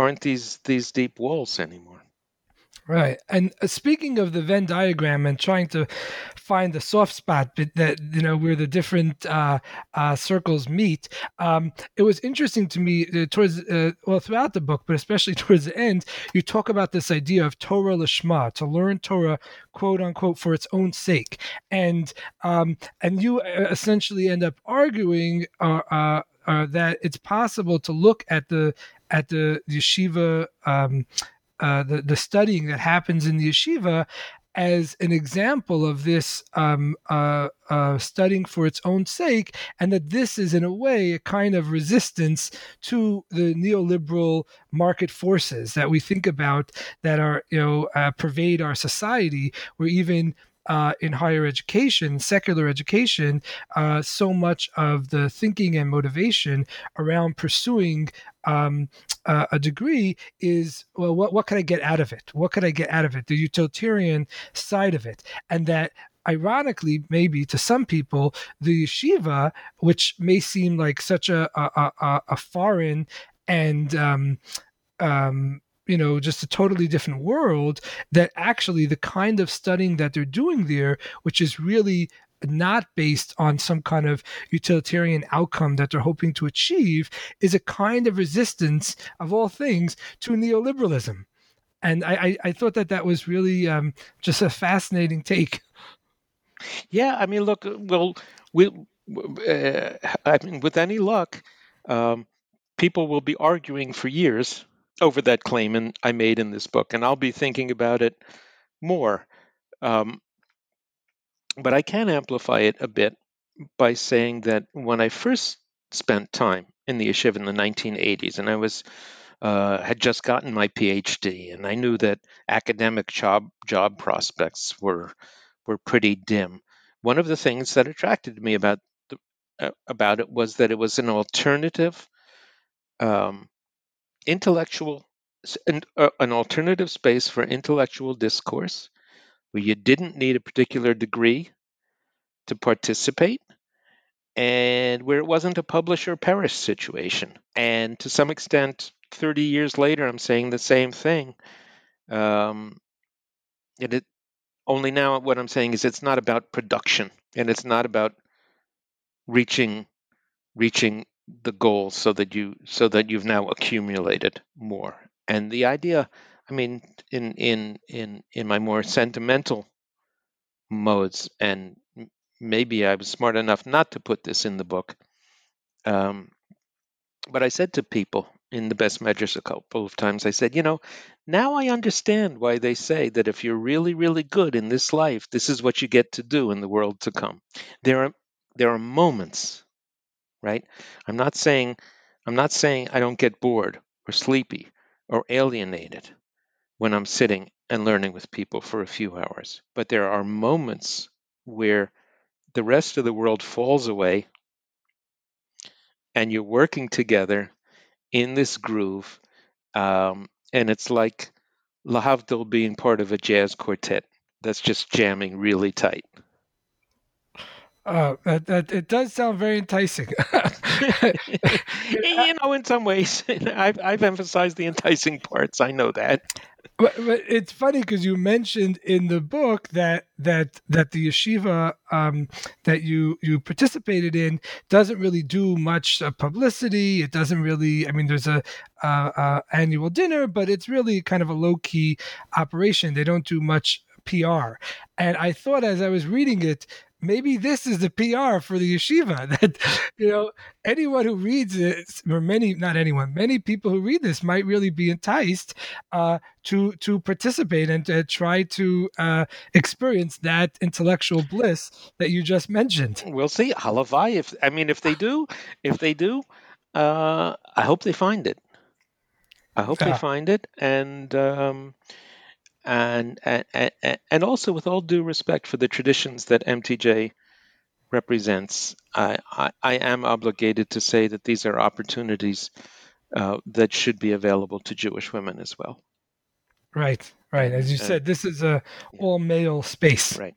aren't these these deep walls anymore. Right. And uh, speaking of the Venn diagram and trying to find the soft spot that, you know, where the different uh, uh, circles meet, um, it was interesting to me uh, towards, uh, well, throughout the book, but especially towards the end, you talk about this idea of Torah Lishma, to learn Torah, quote unquote, for its own sake. And, um, and you uh, essentially end up arguing uh, uh, that it's possible to look at the, at the yeshiva um, uh, the the studying that happens in the yeshiva as an example of this um, uh, uh, studying for its own sake, and that this is, in a way, a kind of resistance to the neoliberal market forces that we think about that are, you know, uh, pervade our society, where even uh, in higher education, secular education, uh, so much of the thinking and motivation around pursuing um, uh, a degree is well, what what can I get out of it? What could I get out of it? The utilitarian side of it, and that ironically, maybe to some people, the yeshiva, which may seem like such a a, a, a foreign and um, um, you know just a totally different world, that actually the kind of studying that they're doing there, which is really not based on some kind of utilitarian outcome that they're hoping to achieve is a kind of resistance of all things to neoliberalism. And i i, thought that that was really um, just a fascinating take. Yeah i mean look well we uh, i mean with any luck um, people will be arguing for years over that claim and i made in this book and i'll be thinking about it more. Um, but I can amplify it a bit by saying that when I first spent time in the yeshiva in the 1980s, and I was uh, had just gotten my PhD, and I knew that academic job job prospects were were pretty dim. One of the things that attracted me about uh, about it was that it was an alternative, um, intellectual, an, uh, an alternative space for intellectual discourse where you didn't need a particular degree to participate and where it wasn't a publish or perish situation. And to some extent, 30 years later, I'm saying the same thing. Um, it, it, only now, what I'm saying is it's not about production and it's not about reaching reaching the goal so that you so that you've now accumulated more. And the idea I mean, in in in in my more sentimental modes, and maybe I was smart enough not to put this in the book. Um, but I said to people in the beis medrash a couple of times, I said, you know, now I understand why they say that if you're really, really good in this life, this is what you get to do in the world to come. There are there are moments, right? I'm not saying I'm not saying I don't get bored or sleepy or alienated when I'm sitting and learning with people for a few hours. But there are moments where the rest of the world falls away and you're working together in this groove. Um, and it's like Lahavdil being part of a jazz quartet that's just jamming really tight. Uh, that, that, it does sound very enticing. you know, in some ways, I've, I've emphasized the enticing parts. I know that. But, but it's funny because you mentioned in the book that that that the yeshiva um, that you you participated in doesn't really do much uh, publicity. It doesn't really. I mean, there's a annual dinner, but it's really kind of a low key operation. They don't do much PR. And I thought as I was reading it, maybe this is the PR for the yeshiva that you know anyone who reads it or many not anyone many people who read this might really be enticed uh, to to participate and to try to uh, experience that intellectual bliss that you just mentioned. We'll see. Halavai. If I mean, if they do, if they do, uh, I hope they find it. I hope they find it, and um, and, and and also with all due respect for the traditions that MTJ represents, I, I, I am obligated to say that these are opportunities uh, that should be available to Jewish women as well. Right, right. As you said, this is a all male space. Right.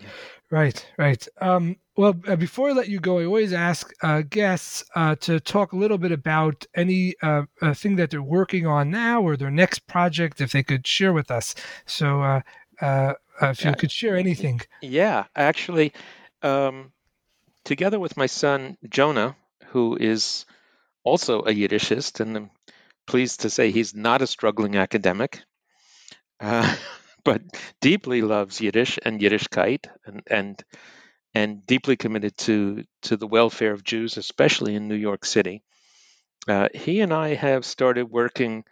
Yeah. Right, right. Um, well, uh, before I let you go, I always ask uh, guests uh, to talk a little bit about any uh, uh, thing that they're working on now or their next project, if they could share with us. So, uh, if you could share anything. Yeah, actually, um, together with my son Jonah, who is also a Yiddishist, and I'm pleased to say he's not a struggling academic but deeply loves Yiddish and Yiddishkeit and and and deeply committed to to the welfare of Jews, especially in New York City. Uh, he and I have started working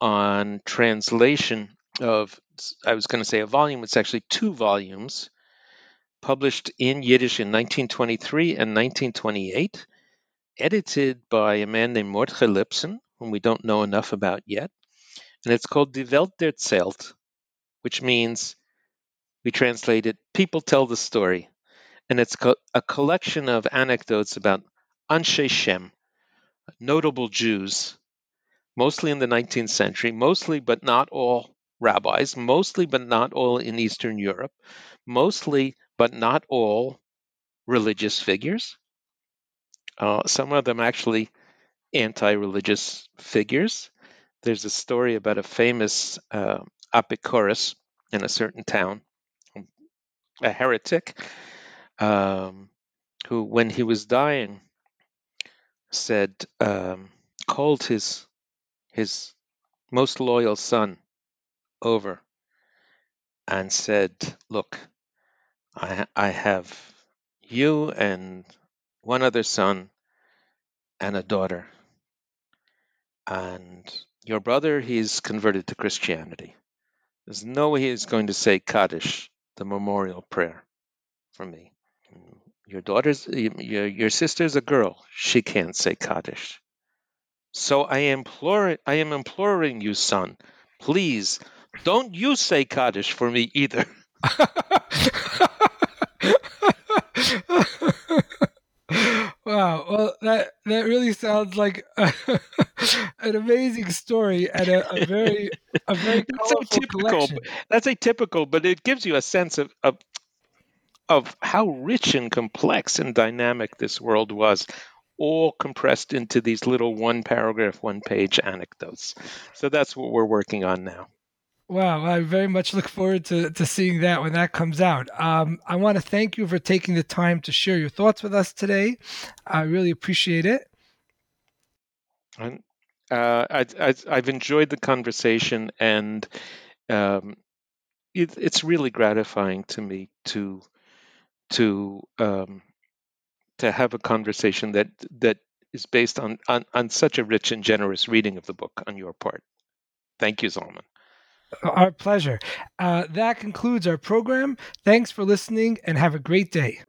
on translation of I was going to say a volume. It's actually two volumes published in Yiddish in 1923 and 1928, edited by a man named Mordechai Lipson, whom we don't know enough about yet. And it's called Die Welt der Zelt, which means we translate it people tell the story and it's a collection of anecdotes about anshe shem notable jews mostly in the 19th century mostly but not all rabbis mostly but not all in eastern europe mostly but not all religious figures. Uh, some of them actually anti-religious figures. There's a story about a famous uh, Apicorus in a certain town, a heretic, um, who, when he was dying, said, um, called his his most loyal son over and said, "Look, I I have you and one other son and a daughter, and your brother he's converted to Christianity." There's no way he's going to say Kaddish, the memorial prayer, for me. Your daughter's, your, your sister's a girl. She can't say Kaddish. So I implore, I am imploring you, son, please don't you say Kaddish for me either. Wow. Well, that that really sounds like a, an amazing story and a, a very a very that's atypical. That's atypical, but it gives you a sense of, of of how rich and complex and dynamic this world was, all compressed into these little one paragraph, one page anecdotes. So that's what we're working on now. Wow, I very much look forward to, to seeing that when that comes out. Um, I want to thank you for taking the time to share your thoughts with us today. I really appreciate it. And, uh, I, have enjoyed the conversation, and um, it, it's really gratifying to me to to um, to have a conversation that that is based on, on on such a rich and generous reading of the book on your part. Thank you, Zalman. Our pleasure. Uh, that concludes our program. Thanks for listening and have a great day.